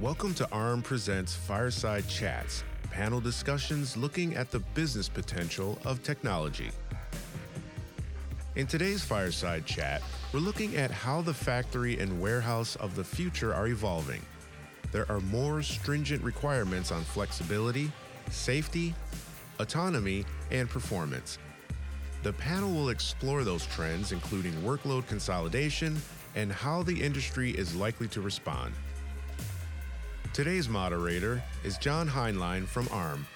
Welcome to ARM Presents Fireside Chats, panel discussions looking at the business potential of technology. In today's Fireside Chat, we're looking at how the factory and warehouse of the future are evolving. There are more stringent requirements on flexibility, safety, autonomy, and performance. The panel will explore those trends, including workload consolidation and how the industry is likely to respond. Today's moderator is John Heinlein from ARM.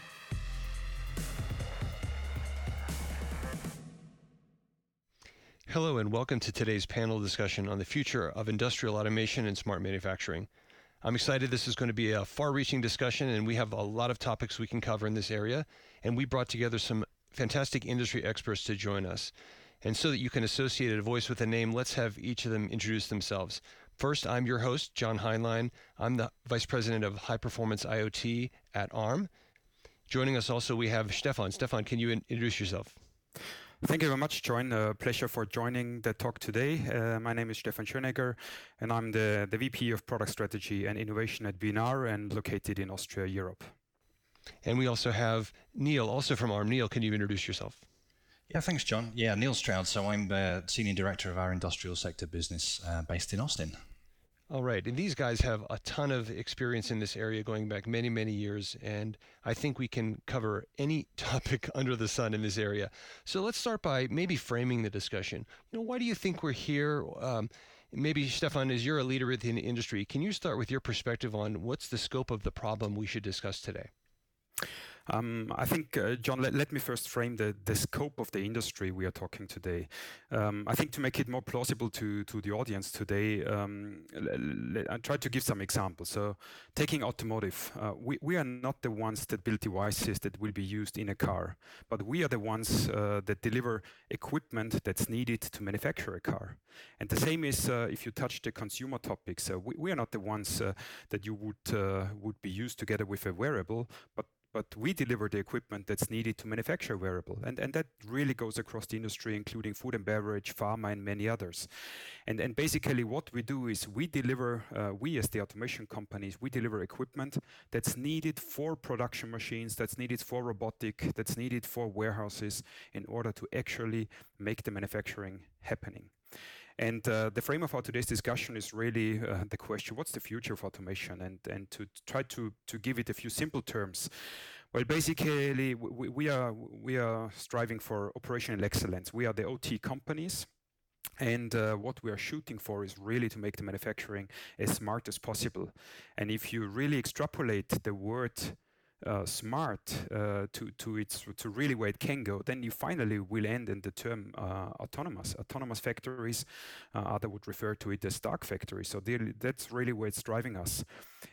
Hello, and welcome to today's panel discussion on the future of industrial automation and smart manufacturing. I'm excited this is going to be a far reaching discussion, and we have a lot of topics we can cover in this area. And we brought together some fantastic industry experts to join us. And so that you can associate a voice with a name, let's have each of them introduce themselves. First, I'm your host, John Heinlein. I'm the Vice President of High Performance IoT at ARM. Joining us also, we have Stefan. Stefan, can you introduce yourself? Thank you very much, John. A pleasure for joining the talk today. Uh, my name is Stefan Schönegger, and I'm the, the VP of Product Strategy and Innovation at B&R and located in Austria, Europe. And we also have Neil, also from ARM. Neil, can you introduce yourself? Yeah, thanks, John. Yeah, Neil Stroud. So I'm the Senior Director of our Industrial Sector Business uh, based in Austin. All right. And these guys have a ton of experience in this area going back many, many years. And I think we can cover any topic under the sun in this area. So let's start by maybe framing the discussion. You know, why do you think we're here? Um, maybe, Stefan, as you're a leader within the industry, can you start with your perspective on what's the scope of the problem we should discuss today? Um, I think, uh, John, let, let, me first frame the, the scope of the industry we are talking today. Um, I think to make it more plausible to, to the audience today, um, I try to give some examples. So, taking automotive, uh, we, we are not the ones that build devices that will be used in a car, but we are the ones uh, that deliver equipment that's needed to manufacture a car. And the same is uh, if you touch the consumer topics. Uh, we, we, are not the ones uh, that you would would be used together with a wearable, but but we deliver the equipment that's needed to manufacture wearable. And, and that really goes across the industry, including food and beverage, pharma, and many others. And, and basically, what we do is we deliver, uh, we as the automation companies, we deliver equipment that's needed for production machines, that's needed for robotic, that's needed for warehouses in order to actually make the manufacturing happening. And uh, the frame of our today's discussion is really uh, the question: What's the future of automation? And and to try to to give it a few simple terms. Well, basically, we, we are we are striving for operational excellence. We are the OT companies. And uh, what we are shooting for is really to make the manufacturing as smart as possible. And if you really extrapolate the word uh, smart uh, to to its to really where it can go, then you finally will end in the term uh, autonomous. Autonomous factories, uh, other would refer to it as dark factories. So that's really where it's driving us.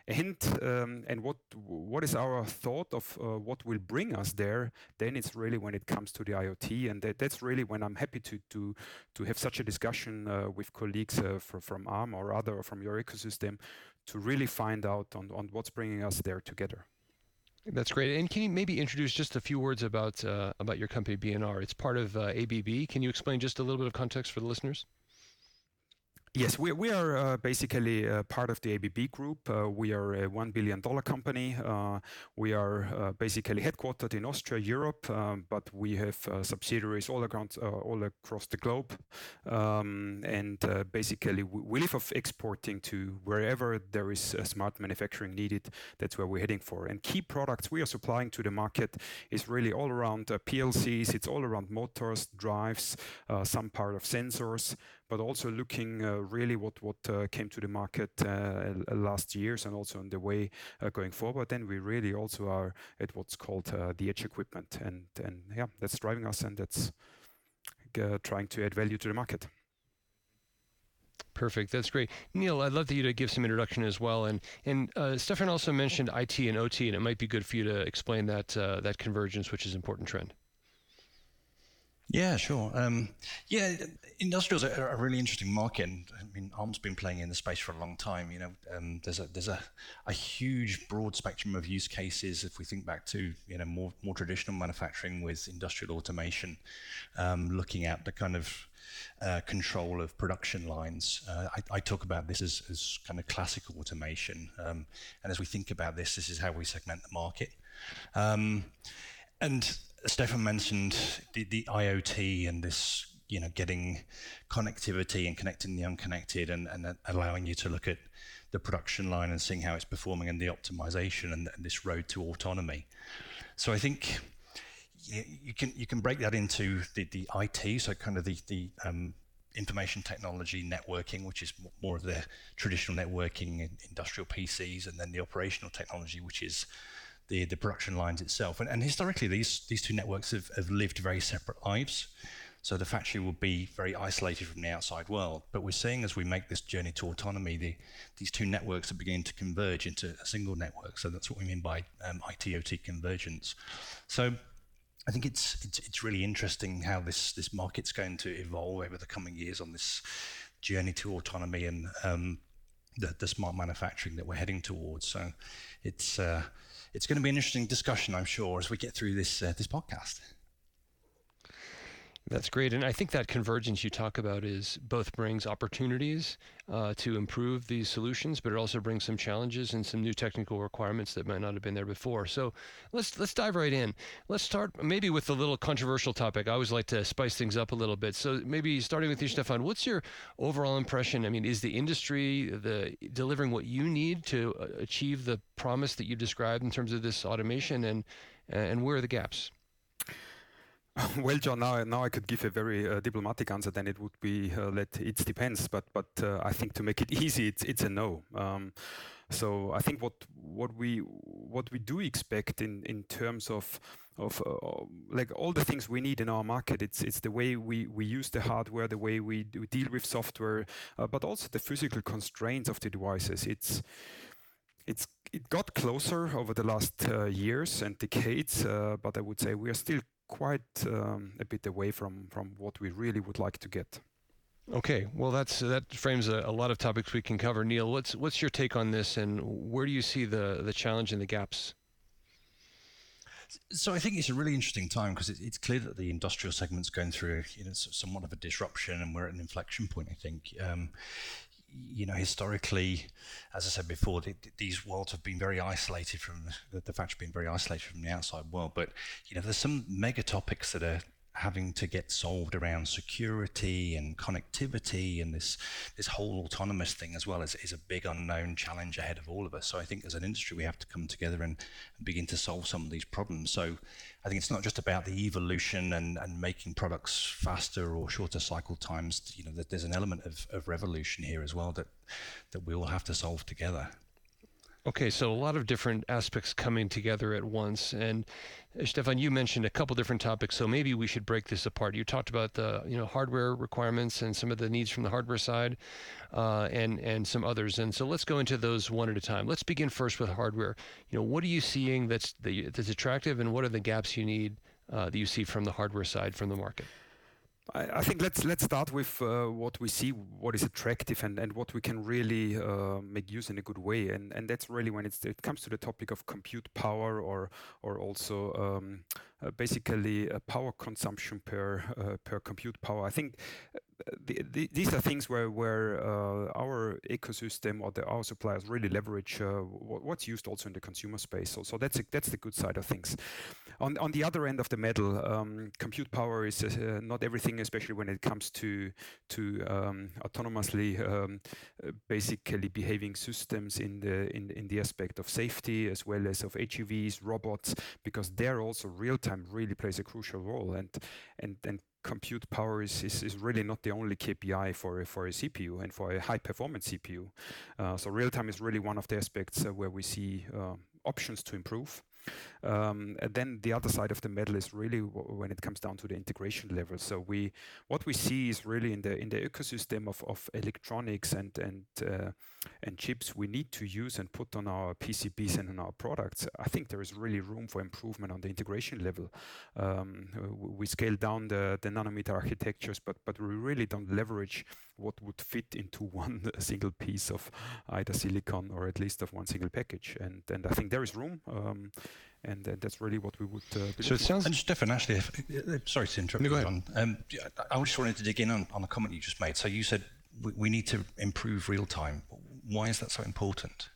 And um, and what what is our thought of uh, what will bring us there? Then it's really when it comes to the IoT, and that, that's really when I'm happy to to to have such a discussion uh, with colleagues for, from ARM or other from your ecosystem to really find out on, on what's bringing us there together. That's great. And can you maybe introduce just a few words about uh, about your company B&R? It's part of uh, ABB. Can you explain just a little bit of context for the listeners? Yes, we, we are uh, basically uh, part of the ABB group. Uh, we are a $1 billion company. Uh, we are uh, basically headquartered in Austria, Europe, um, but we have uh, subsidiaries all, around, all across the globe. Um, and basically, we live of exporting to wherever there is smart manufacturing needed. That's where we're heading for. And key products we are supplying to the market is really all around PLCs, it's all around motors, drives, some part of sensors, but also looking really what what uh, came to the market uh, last years and also on the way uh, going forward. Then we really also are at what's called the edge equipment, and yeah, that's driving us, and that's trying to add value to the market. Perfect. That's great, Neil. I'd love for you to give some introduction as well. And and uh, Stefan also mentioned IT and OT, and it might be good for you to explain that uh, that convergence, which is an important trend. Yeah, sure. Um, yeah, industrials are a really interesting market. And, I mean, Arm's been playing in the space for a long time. You know, um, there's a there's a, a huge broad spectrum of use cases. If we think back to you know more more traditional manufacturing with industrial automation, um, looking at the kind of uh, control of production lines. Uh, I, I, talk about this as, as kind of classical automation. Um, and as we think about this, this is how we segment the market. Um, and Stefan mentioned the, the IoT and this, you know, getting connectivity and connecting the unconnected and, and allowing you to look at the production line and seeing how it's performing and the optimization and, and this road to autonomy. So I think you, you, can you can break that into the, the IT, so kind of the the um, information technology networking, which is more of the traditional networking in industrial PCs, and then the operational technology, which is the, the production lines itself. And, and historically, these, these two networks have, have lived very separate lives. So the factory will be very isolated from the outside world. But we're seeing as we make this journey to autonomy, the, these two networks are beginning to converge into a single network. So that's what we mean by um, IT-OT convergence. So I think it's, it's, it's really interesting how this this market's going to evolve over the coming years on this journey to autonomy and um, the, the smart manufacturing that we're heading towards. So it's uh, it's going to be an interesting discussion, I'm sure, as we get through this uh, this podcast. That's great. And I think that convergence you talk about is both brings opportunities uh, to improve these solutions, but it also brings some challenges and some new technical requirements that might not have been there before. So let's let's dive right in. Let's start maybe with a little controversial topic. I always like to spice things up a little bit. So maybe starting with you, Stefan, what's your overall impression? I mean, is the industry the delivering what you need to uh, achieve the promise that you described in terms of this automation, and and where are the gaps? Well, John, now, now I could give a very uh, diplomatic answer. Then it would be uh, let it depends. But but uh, I think to make it easy, it's it's a no. Um, so I think what what we what we do expect in in terms of of uh, like all the things we need in our market. It's it's the way we we use the hardware, the way we, do deal with software, uh, but also the physical constraints of the devices. It's it's it got closer over the last uh, years and decades, but I would say we are still quite um, a bit away from from what we really would like to get. Okay, well that's that frames a, a, lot of topics we can cover. Neil, what's what's your take on this, and where do you see the the challenge and the gaps? So I think it's a really interesting time because it's clear that the industrial segment's going through you know somewhat of a disruption, and we're at an inflection point. I think. Um, you know, historically, as I said before, these worlds have been very isolated from the, the fact of being very isolated from the outside world. But you know, there's some mega topics that are having to get solved around security and connectivity and this this whole autonomous thing as well is, is a big unknown challenge ahead of all of us. So I think as an industry we have to come together and, and begin to solve some of these problems. So I think it's not just about the evolution and, and making products faster or shorter cycle times. You know, that there's an element of, of revolution here as well that that we all have to solve together. Okay, so a lot of different aspects coming together at once. And uh, Stefan, you mentioned a couple different topics, so maybe we should break this apart. You talked about the you know hardware requirements and some of the needs from the hardware side, uh, and and some others. And so let's go into those one at a time. Let's begin first with hardware. You know, what are you seeing that's that's attractive, and what are the gaps you need uh, that you see from the hardware side from the market? I, think let's let's start with uh, what we see, what is attractive, and, and what we can really uh, make use in a good way, and and that's really when it comes to the topic of compute power or or also um, uh, basically power consumption per uh, per compute power. I think the, the, these are things where where uh, our ecosystem or the, our suppliers really leverage uh, what's used also in the consumer space. So, so that's a, that's the good side of things. On on the other end of the medal, um, compute power is uh, not everything, especially when it comes to to um, autonomously um, basically behaving systems in the in in the aspect of safety as well as of HUVs, robots, because there also real time really plays a crucial role and and and compute power is, is, is, really not the only KPI for, for a CPU and for a high performance CPU. Uh, so real time is really one of the aspects uh, where we see uh, options to improve. Um, and then the other side of the medal is really when it comes down to the integration level. So we, what we see is really in the in the ecosystem of, of electronics and and uh, and chips we need to use and put on our PCBs and on our products. I think there is really room for improvement on the integration level. Um, we scale down the, the nanometer architectures, but but we really don't leverage what would fit into one single piece of either silicon or at least of one single package. And and I think there is room. Um, and uh, that's really what we would. Uh, so it sounds. And Stefan, actually, if, uh, sorry to interrupt no, you, John. Um, I just wanted to dig in on, on a comment you just made. So you said we, we need to improve real time. Why is that so important?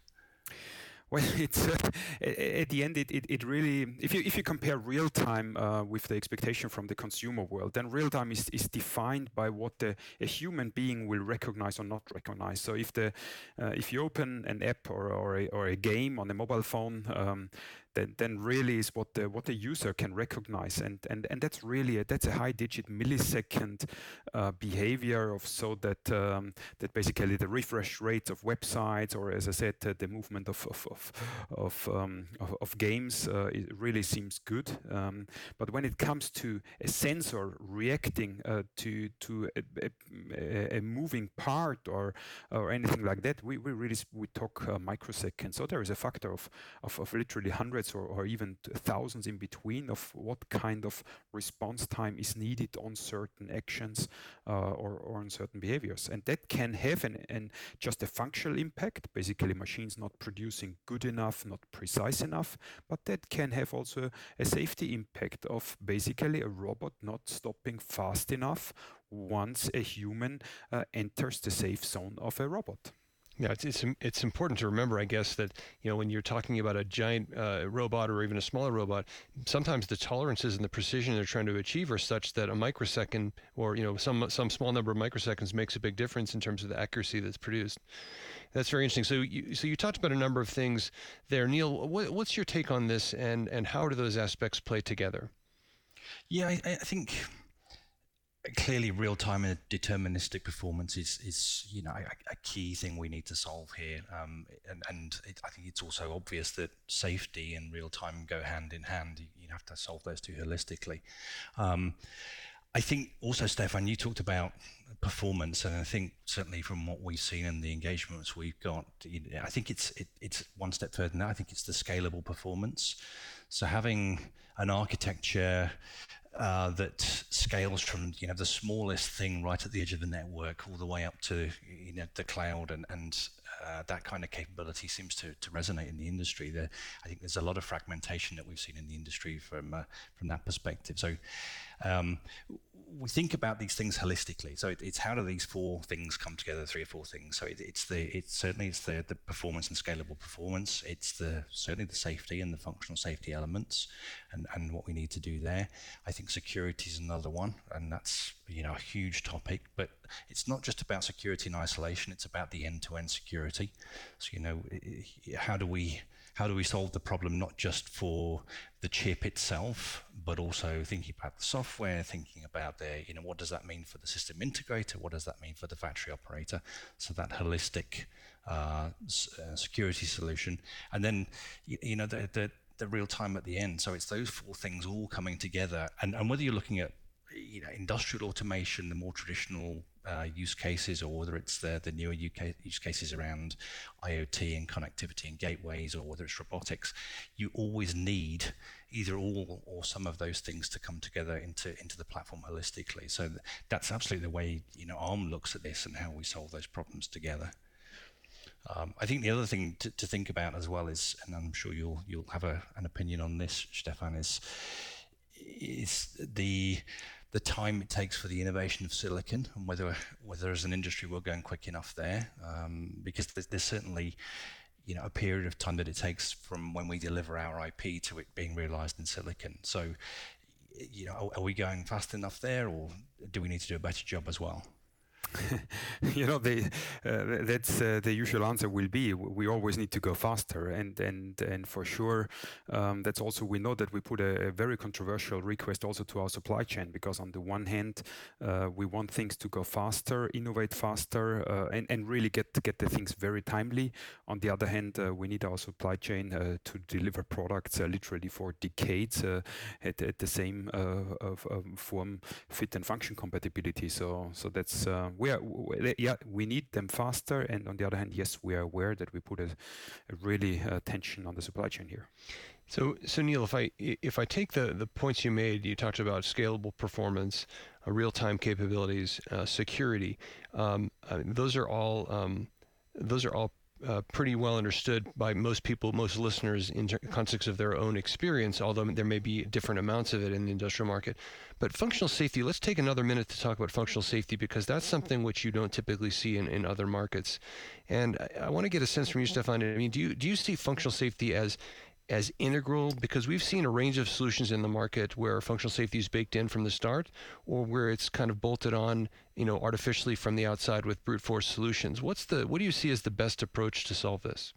Well, it's uh, at the end, it, it, it, really, if you if you compare real time uh, with the expectation from the consumer world, then real time is, is defined by what the, a human being will recognize or not recognize. So if the uh, if you open an app or or a, or a game on a mobile phone, um, then, then really is what the what the user can recognize. And and, and that's really a, that's a high digit millisecond uh, behavior of so that um, that basically the refresh rates of websites or as I said uh, the movement of of of, of, um, of, of, games uh, it really seems good. Um, but when it comes to a sensor reacting uh, to to a, a, a, moving part or or anything like that we, we really we talk uh, microseconds. So there is a factor of, of, of literally hundreds hundreds or, or even thousands in between of what kind of response time is needed on certain actions uh, or, or on certain behaviors. And that can have an, an just a functional impact, basically machines not producing good enough, not precise enough, but that can have also a safety impact of basically a robot not stopping fast enough once a human uh, enters the safe zone of a robot. Yeah, it's, it's it's important to remember, I guess, that you know when you're talking about a giant uh, robot or even a smaller robot, sometimes the tolerances and the precision they're trying to achieve are such that a microsecond or you know some some small number of microseconds makes a big difference in terms of the accuracy that's produced. That's very interesting. So you so you talked about a number of things there, Neil. What, what's your take on this, and and how do those aspects play together? Yeah, I, I think clearly real-time and deterministic performance is, is you know a, a, key thing we need to solve here. Um, and, and it, I think it's also obvious that safety and real-time go hand in hand. You, you have to solve those two holistically. Um, I think also Stefan you talked about performance and I think certainly from what we've seen in the engagements we've got you know, I think it's it, it's one step further now I think it's the scalable performance. So having an architecture uh, that scales from you know the smallest thing right at the edge of the network all the way up to you know the cloud and and uh, that kind of capability seems to, to resonate in the industry. There, I think there's a lot of fragmentation that we've seen in the industry from uh, from that perspective. So um, we think about these things holistically. So it, it's how do these four things come together? Three or four things. So it, it's the it's certainly it's the the performance and scalable performance. It's the certainly the safety and the functional safety elements, and and what we need to do there. I think security is another one, and that's you know a huge topic. But it's not just about security and isolation. It's about the end-to-end security. So you know how do we how do we solve the problem not just for the chip itself, but also thinking about the software, thinking about the, you know, what does that mean for the system integrator? What does that mean for the factory operator? So that holistic uh, uh, security solution. And then, you, you know, the, the, the real time at the end. So it's those four things all coming together. And, and whether you're looking at you know, industrial automation, the more traditional uh, use cases, or whether it's the, the newer UK use cases around IoT and connectivity and gateways, or whether it's robotics, you always need either all or some of those things to come together into into the platform holistically. So that's absolutely the way you know ARM looks at this and how we solve those problems together. Um, I think the other thing to, to, think about as well is, and I'm sure you'll you'll have a, an opinion on this, Stefan, is is the the time it takes for the innovation of silicon and whether whether as an industry we're going quick enough there um, because there's, there's, certainly you know a period of time that it takes from when we deliver our IP to it being realized in silicon. So you know are, are we going fast enough there or do we need to do a better job as well you know, they, uh, that's uh, the usual answer will be we always need to go faster, and and and for sure, um, that's also we know that we put a, a, very controversial request also to our supply chain because on the one hand, uh, we want things to go faster, innovate faster, uh, and and really get get the things very timely. On the other hand, uh, we need our supply chain uh, to deliver products literally for decades at, at the same of, um, form, fit, and function compatibility. So so that's we are yeah we need them faster. And on the other hand yes we are aware that we put a, a really uh, tension on the supply chain here. So so neil if i if i take the the points you made you talked about scalable performance uh, real-time capabilities uh, security um, those are all um, those are all uh, pretty well understood by most people, most listeners in context of their own experience, although there may be different amounts of it in the industrial market. But functional safety, let's take another minute to talk about functional safety because that's something which you don't typically see in, in other markets. And I, I want to get a sense from you, Stefan. I mean, do you, do you see functional safety as as integral because we've seen a range of solutions in the market where functional safety is baked in from the start or where it's kind of bolted on you know artificially from the outside with brute force solutions. What's the what do you see as the best approach to solve this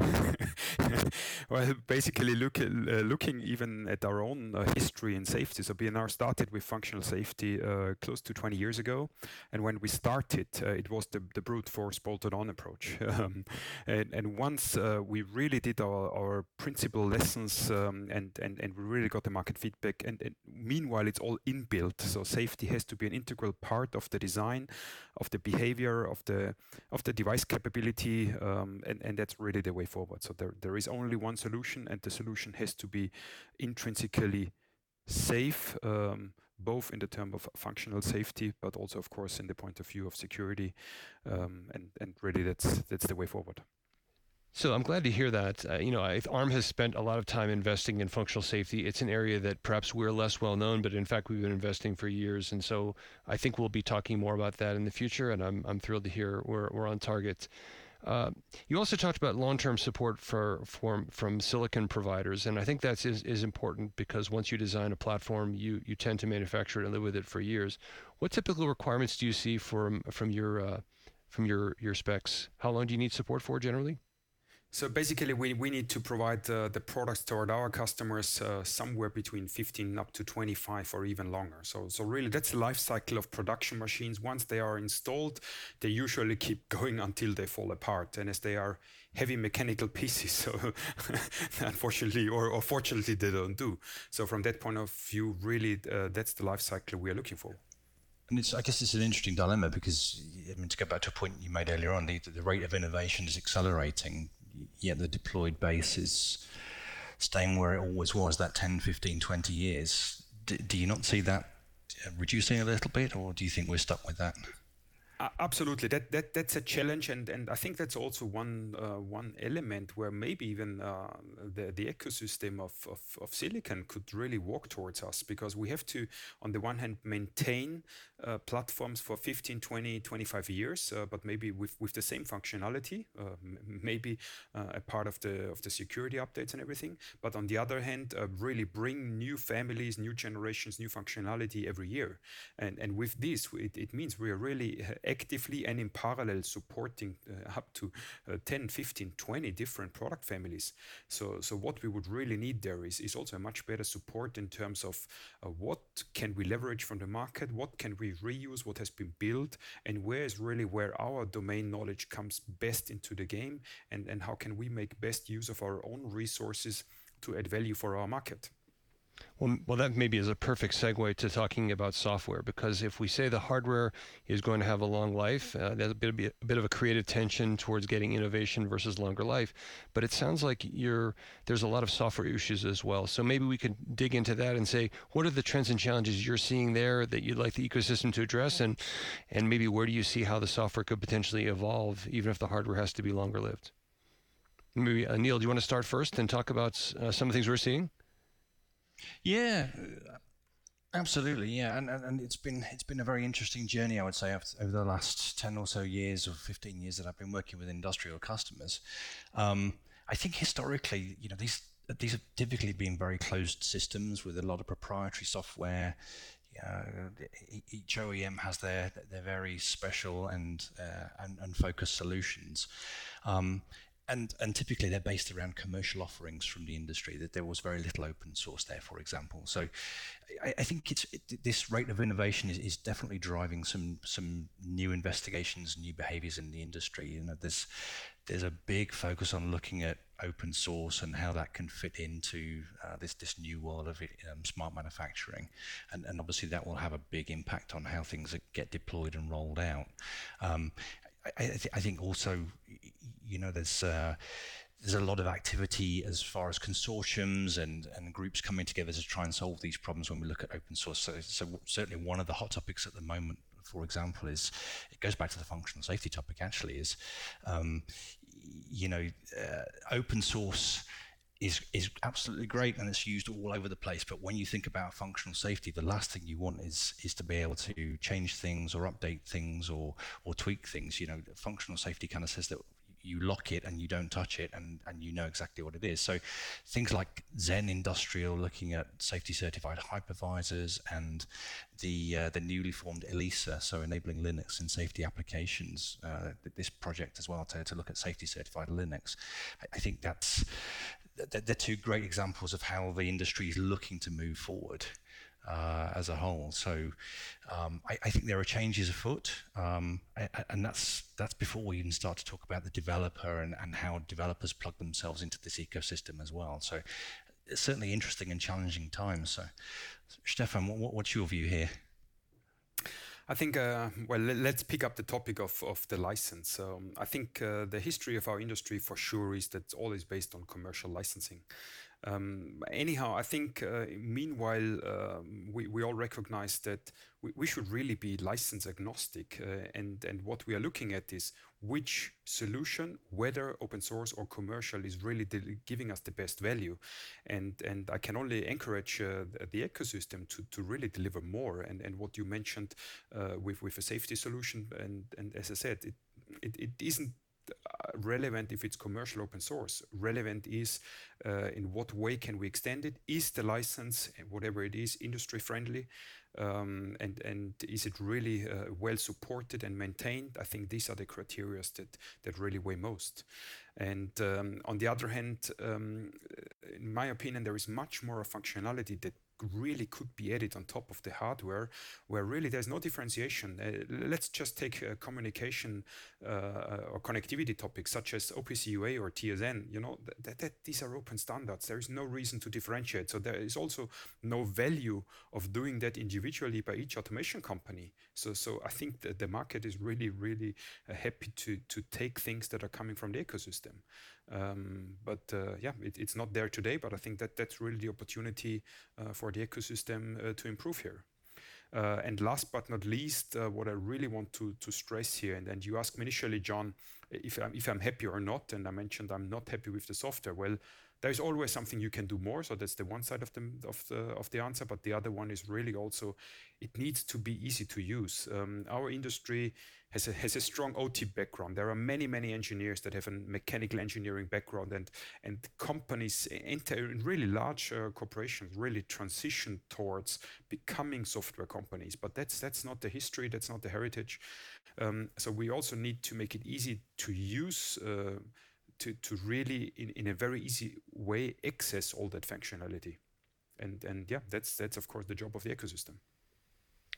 well, basically, look, uh, looking even at our own uh, history in safety. So B&R started with functional safety uh, close to 20 years ago, and when we started, uh, it was the, the brute force bolted-on approach. Um, and, and, once uh, we really did our, our principal lessons um, and, and and we really got the market feedback, and, and meanwhile it's all inbuilt. So safety has to be an integral part of the design, of the behavior, of the of the device capability, um, and and that's really the way forward. So there, there is only one solution, and the solution has to be intrinsically safe, um, both in the term of functional safety, but also, of course, in the point of view of security. Um, and and really, that's that's the way forward. So I'm glad to hear that. Uh, you know, I, ARM has spent a lot of time investing in functional safety. It's an area that perhaps we're less well known, but in fact we've been investing for years. And so I think we'll be talking more about that in the future. And I'm I'm thrilled to hear we're we're on target. Uh, you also talked about long-term support for, for from silicon providers, and I think that is, is important because once you design a platform, you you tend to manufacture it and live with it for years. What typical requirements do you see from from your uh, from your your specs? How long do you need support for generally? So basically, we, we need to provide uh, the products toward our customers uh, somewhere between 15 up to 25 or even longer. So, so really, that's the life cycle of production machines. Once they are installed, they usually keep going until they fall apart. And as they are heavy mechanical pieces, so unfortunately or, or fortunately, they don't do. So from that point of view, really, uh, that's the life cycle we are looking for. And it's, I guess it's an interesting dilemma because, I mean, to go back to a point you made earlier on, the, the rate of innovation is accelerating yet the deployed base is staying where it always was, that 10, 15, 20 years. D- do you not see that reducing a little bit, or do you think we're stuck with that? Absolutely, that, that that's a challenge, and, and I think that's also one uh, one element where maybe even uh, the the ecosystem of, of, of silicon could really walk towards us because we have to, on the one hand, maintain uh, platforms for 15, 20, 25 years, uh, but maybe with, with the same functionality, uh, maybe uh, a part of the of the security updates and everything. But on the other hand, really bring new families, new generations, new functionality every year, and and with this, it, it means we are really actively and in parallel supporting uh, up to uh, 10, 15, 20 different product families. So, so what we would really need there is, is also a much better support in terms of uh, what can we leverage from the market, what can we reuse, what has been built, and where is really where our domain knowledge comes best into the game, and, and how can we make best use of our own resources to add value for our market. Well, well, that maybe is a perfect segue to talking about software because if we say the hardware is going to have a long life, uh, there's a bit, of, a bit of a creative tension towards getting innovation versus longer life. But it sounds like you're, there's a lot of software issues as well. So maybe we could dig into that and say, what are the trends and challenges you're seeing there that you'd like the ecosystem to address, and and maybe where do you see how the software could potentially evolve, even if the hardware has to be longer lived? Maybe uh, Neil, do you want to start first and talk about uh, some of the things we're seeing? Yeah, absolutely. Yeah, and, and, and it's been it's been a very interesting journey, I would say, over the last ten or so years or fifteen years that I've been working with industrial customers. Um, I think historically, you know, these these have typically been very closed systems with a lot of proprietary software. Uh, each OEM has their their very special and uh, and, and focused solutions. Um, and and typically they're based around commercial offerings from the industry. That there was very little open source there, for example. So, I, I think it's it, this rate of innovation is, is definitely driving some some new investigations, new behaviours in the industry. You know, there's there's a big focus on looking at open source and how that can fit into uh, this this new world of um, smart manufacturing, and, and obviously that will have a big impact on how things get deployed and rolled out. Um, I, th- I, think also, you know, there's uh, there's a lot of activity as far as consortiums and, and groups coming together to try and solve these problems when we look at open source. So, so certainly one of the hot topics at the moment for example, is it goes back to the functional safety topic. Actually, is um, you know, uh, open source is is absolutely great and it's used all over the place. But when you think about functional safety, the last thing you want is is to be able to change things or update things or or tweak things. You know, functional safety kind of says that you lock it and you don't touch it and, and you know exactly what it is. So things like Xen Industrial looking at safety certified hypervisors and the uh, the newly formed ELISA, so enabling Linux in safety applications, uh, this project as well to, to look at safety certified Linux. I, I think that's they're two great examples of how the industry is looking to move forward uh, as a whole. So um, I, I, think there are changes afoot, um, and that's that's before we even start to talk about the developer and, and how developers plug themselves into this ecosystem as well. So it's certainly interesting and challenging times. So, Stefan, what, what's your view here? I think, uh, well, let's pick up the topic of, of the license. Um, I think uh, the history of our industry for sure is that it's always based on commercial licensing. Um, anyhow, I think uh, meanwhile um, we, we all recognize that we, we should really be license agnostic, uh, and and what we are looking at is which solution, whether open source or commercial, is really giving us the best value, and and I can only encourage uh, the, ecosystem to, to really deliver more. And and what you mentioned uh, with with a safety solution, and and as I said, it it, it isn't relevant if it's commercial open source. Relevant is uh, in what way can we extend it? Is the license, whatever it is, industry friendly? Um, and, and is it really uh, well supported and maintained? I think these are the criteria that, that really weigh most. And um, on the other hand, um, in my opinion, there is much more functionality that really could be added on top of the hardware where really there's no differentiation. Uh, let's just take uh, communication uh, or connectivity topics such as OPC UA or TSN. You know, that, that these are open standards. There is no reason to differentiate. So there is also no value of doing that individually by each automation company. So, so I think that the market is really, really uh, happy to, to take things that are coming from the ecosystem. Um, but uh, yeah, it, it's not there today, but I think that that's really the opportunity uh, for the ecosystem uh, to improve here. Uh, and last but not least, uh, what I really want to, to stress here, and, and you asked me initially, John, if I'm, if I'm happy or not, and I mentioned I'm not happy with the software. Well, there's always something you can do more. So that's the one side of the of the of the answer. But the other one is really also it needs to be easy to use. Um, our industry has a, has a strong OT background. There are many many engineers that have a mechanical engineering background, and and companies enter in really large uh, corporations really transition towards becoming software companies. But that's that's not the history. That's not the heritage. Um, so we also need to make it easy to use. Uh, to, to really in, in a very easy way access all that functionality and and yeah that's that's of course the job of the ecosystem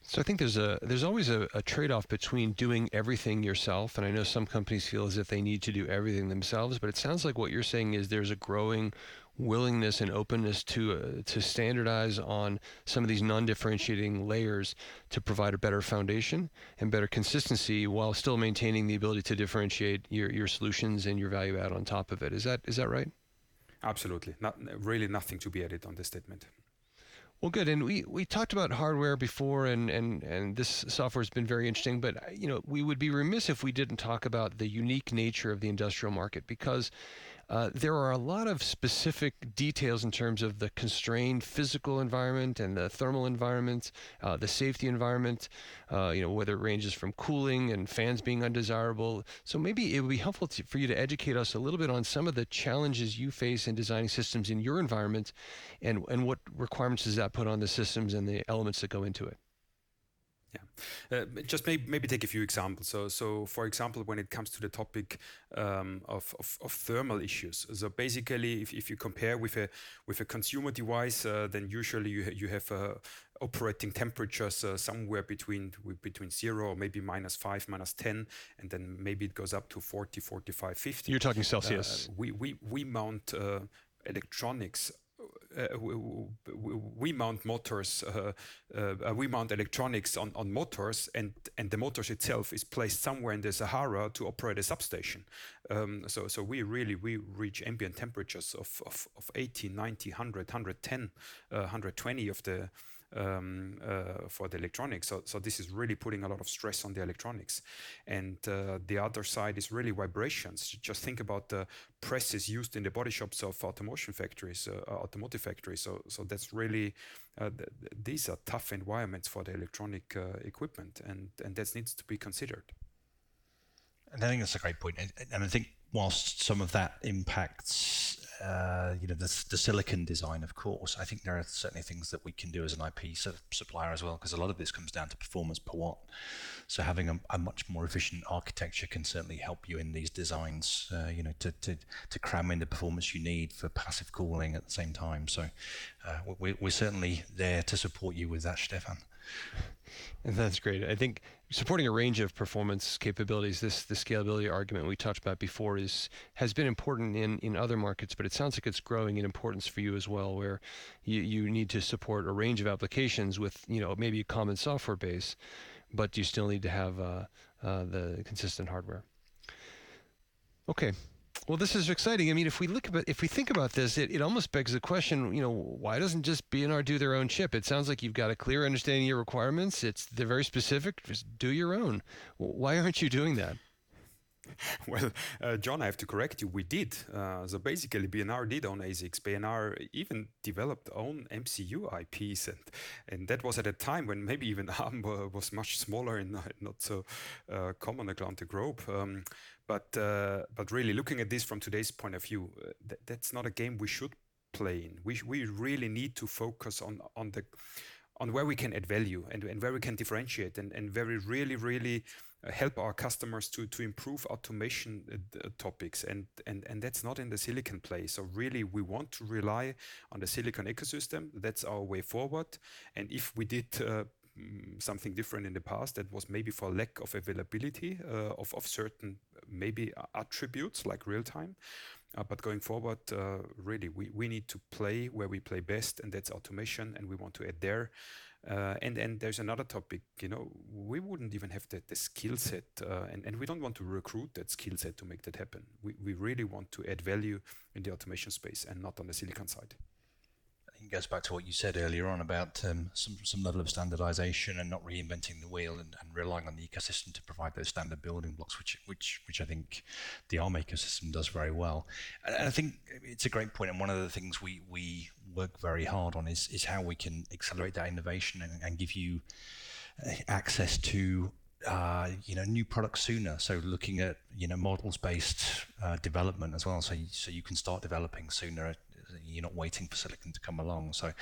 so I think there's a there's always a, a trade-off between doing everything yourself, and I know some companies feel as if they need to do everything themselves. But it sounds like what you're saying is there's a growing willingness and openness to uh, to standardize on some of these non-differentiating layers to provide a better foundation and better consistency while still maintaining the ability to differentiate your, your solutions and your value add on top of it. Is that is that right? Absolutely. Not really nothing to be added on this statement. Well, good. And we, we talked about hardware before, and, and, and this software has been very interesting. But you know, we would be remiss if we didn't talk about the unique nature of the industrial market because uh, there are a lot of specific details in terms of the constrained physical environment and the thermal environment, uh, the safety environment, uh, you know, whether it ranges from cooling and fans being undesirable. So maybe it would be helpful to, for you to educate us a little bit on some of the challenges you face in designing systems in your environment and, and what requirements does that put on the systems and the elements that go into it. Yeah, uh, just maybe, maybe take a few examples. So, so for example, when it comes to the topic um, of, of, of, thermal issues, so basically, if, if you compare with a with a consumer device, uh, then usually you you have uh, operating temperatures uh, somewhere between between zero or maybe minus five, minus ten, and then maybe it goes up to 40, 45, 50. You're talking Celsius. Uh, we we we mount uh, electronics we mount motors, uh, uh, we mount electronics on, on motors, and, and the motors itself is placed somewhere in the Sahara to operate a substation. Um, so, so we really we reach ambient temperatures of, of, of 80, 90, 100, 110, 120 of the um, uh, for the electronics. So, so this is really putting a lot of stress on the electronics. And uh, the other side is really vibrations. Just think about the presses used in the body shops of automotive factories, uh, automotive factories. So, so that's really th these are tough environments for the electronic equipment, and and that needs to be considered. And I think that's a great point. And I think whilst some of that impacts uh, you know the, the silicon design of course. I think there are certainly things that we can do as an ip supplier as well because a lot of this comes down to performance per watt. So having a, a much more efficient architecture can certainly help you in these designs uh, you know to, to, to cram in the performance you need for passive cooling at the same time. So uh, we, we're certainly there to support you with that stefan and that's great. I think supporting a range of performance capabilities, this the scalability argument we talked about before is has been important in, in other markets, but it sounds like it's growing in importance for you as well, where you, you need to support a range of applications with you know maybe a common software base, but you still need to have uh, uh, the consistent hardware. Okay, well, this is exciting. I mean, if we look about, if we think about this, it, it almost begs the question, you know, why doesn't just B&R do their own chip? It sounds like you've got a clear understanding of your requirements. It's they're very specific. Just do your own. Why aren't you doing that? Well, uh, John, I have to correct you. We did. Uh, so basically, B&R did own ASICs. B&R even developed own MCU IPs, and and that was at a time when maybe even ARM was much smaller and not so uh, common around the globe. Um, but uh, but really, looking at this from today's point of view, uh, th- that's not a game we should play in. We we really need to focus on on the on where we can add value and, and where we can differentiate and, and where we really really uh, help our customers to to improve automation uh, topics. And and and that's not in the silicon play. So really we want to rely on the silicon ecosystem. That's our way forward. And if we did uh, something different in the past that was maybe for lack of availability uh, of, of certain maybe attributes like real time. Uh, but going forward uh, really we, we need to play where we play best and that's automation and we want to add there. Uh, and then there's another topic you know we wouldn't even have the, the skill set uh, and, and we don't want to recruit that skill set to make that happen. We, we really want to add value in the automation space and not on the silicon side it goes back to what you said earlier on about um, some some level of standardization and not reinventing the wheel and, and, relying on the ecosystem to provide those standard building blocks, which which which I think the ARM ecosystem does very well. And I think it's a great point, and one of the things we we work very hard on is is how we can accelerate that innovation and, and give you uh, access to uh, you know new products sooner. So looking at you know models based uh, development as well, so you, so you can start developing sooner you're not waiting for silicon to come along. So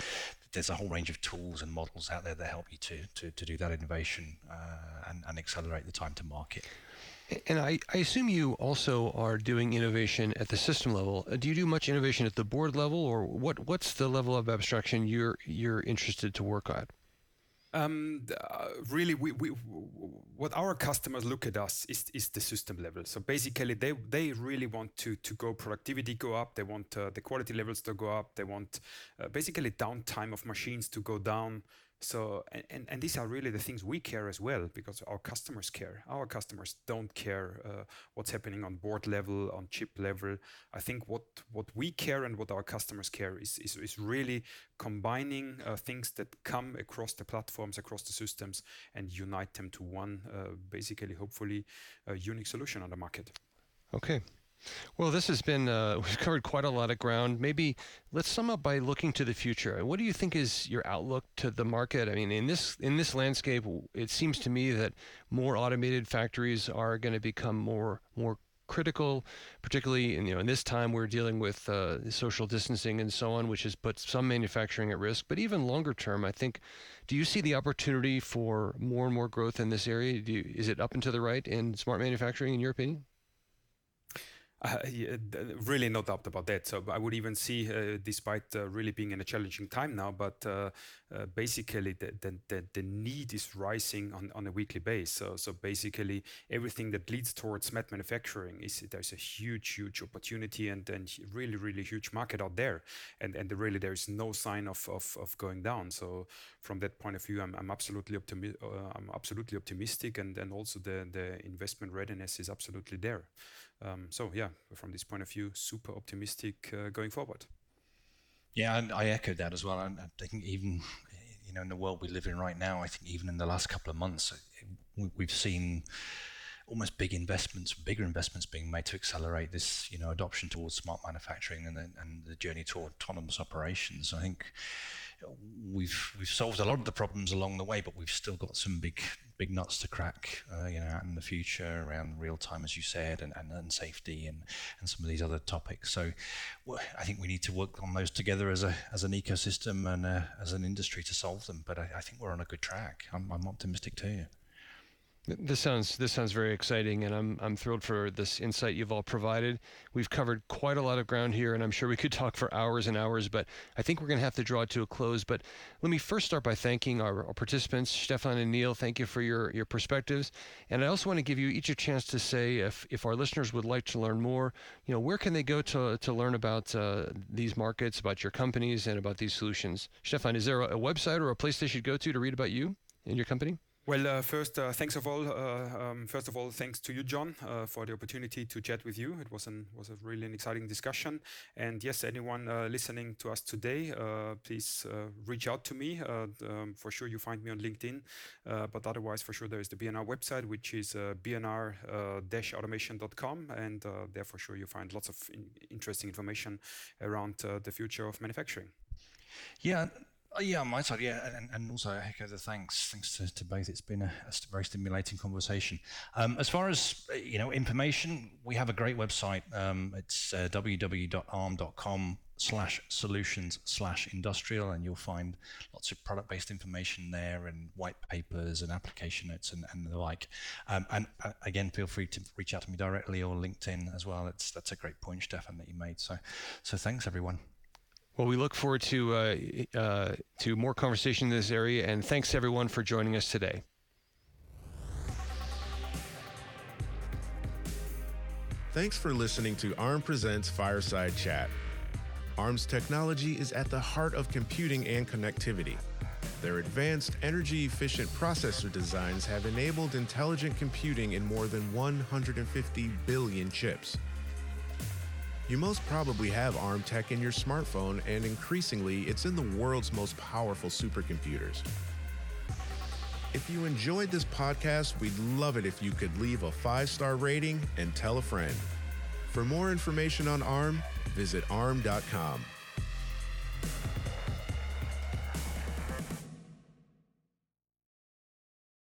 there's a whole range of tools and models out there that help you to to, to do that innovation uh, and, and accelerate the time to market. And I, I assume you also are doing innovation at the system level. Uh, do you do much innovation at the board level, or what? What's the level of abstraction you're you're interested to work at? Um, uh, really, we, we, what our customers look at us is, is the system level. So basically, they, they really want to, to go productivity go up. They want uh, the quality levels to go up. They want uh, basically downtime of machines to go down. So, and, and these are really the things we care as well because our customers care. Our customers don't care uh, what's happening on board level, on chip level. I think what, what we care and what our customers care is, is, is really combining uh, things that come across the platforms, across the systems, and unite them to one, uh, basically, hopefully, a unique solution on the market. Okay, well, this has been, uh, we've covered quite a lot of ground. Maybe let's sum up by looking to the future. What do you think is your outlook to the market? I mean, in this, in this landscape, it seems to me that more automated factories are going to become more, more critical, particularly in, you know, in this time we're dealing with uh, social distancing and so on, which has put some manufacturing at risk. But even longer term, I think, do you see the opportunity for more and more growth in this area? You, is it up and to the right in smart manufacturing, in your opinion? Uh, yeah, really no doubt about that. So I would even see, uh, despite uh, really being in a challenging time now, but uh, basically the, the, the, need is rising on, on a weekly basis. So, so basically everything that leads towards smart manufacturing is there's a huge, huge opportunity and, and really, really huge market out there. And, and really there is no sign of, of, of going down. So from that point of view, I'm, I'm absolutely optimi- uh, I'm absolutely optimistic and, and also the, the investment readiness is absolutely there. Um, so yeah, from this point of view, super optimistic uh, going forward. Yeah, and I echo that as well. I think even you know, in the world we live in right now, I think even in the last couple of months, uh, we've seen almost big investments, bigger investments being made to accelerate this, you know, adoption towards smart manufacturing and the, and the journey toward autonomous operations. I think we've we've solved a lot of the problems along the way, but we've still got some big big nuts to crack, uh, you know, in the future around real time, as you said, and, and, and safety and, and some of these other topics. So I think we need to work on those together as a as an ecosystem and uh, as an industry to solve them. But I, I think we're on a good track. I'm, I'm optimistic too. This sounds this sounds very exciting, and I'm I'm thrilled for this insight you've all provided. We've covered quite a lot of ground here, and I'm sure we could talk for hours and hours, but I think we're going to have to draw it to a close. But let me first start by thanking our, our participants, Stefan and Neil. Thank you for your your perspectives, and I also want to give you each a chance to say if if our listeners would like to learn more, you know, where can they go to to learn about uh, these markets, about your companies, and about these solutions? Stefan, is there a, a website or a place they should go to to read about you and your company? Well, uh, first, uh, thanks of all. Uh, um, first of all, thanks to you, John, uh, for the opportunity to chat with you. It was an was a really an exciting discussion. And yes, anyone uh, listening to us today, uh, please reach out to me. Um, for sure, you find me on LinkedIn. but otherwise, for sure, there is the B&R website, which is bnr-automation.com, and there for sure you find lots of in interesting information around the future of manufacturing. Yeah, yeah, on my side, yeah, and, and also echo the thanks. Thanks to, to both. It's been a, a very stimulating conversation. Um, as far as uh, you know, information, we have a great website. Um, it's uh, www.arm.com slash solutions slash industrial and you'll find lots of product based information there and white papers and application notes and, and the like um, and uh, again feel free to reach out to me directly or linkedin as well it's that's a great point stefan that you made so so thanks everyone well, we look forward to uh, uh, to more conversation in this area, and thanks everyone for joining us today. Thanks for listening to ARM Presents Fireside Chat. ARM's technology is at the heart of computing and connectivity. Their advanced, energy efficient processor designs have enabled intelligent computing in more than 150 billion chips. You most probably have ARM tech in your smartphone, and increasingly, it's in the world's most powerful supercomputers. If you enjoyed this podcast, we'd love it if you could leave a five star rating and tell a friend. For more information on ARM, visit arm.com.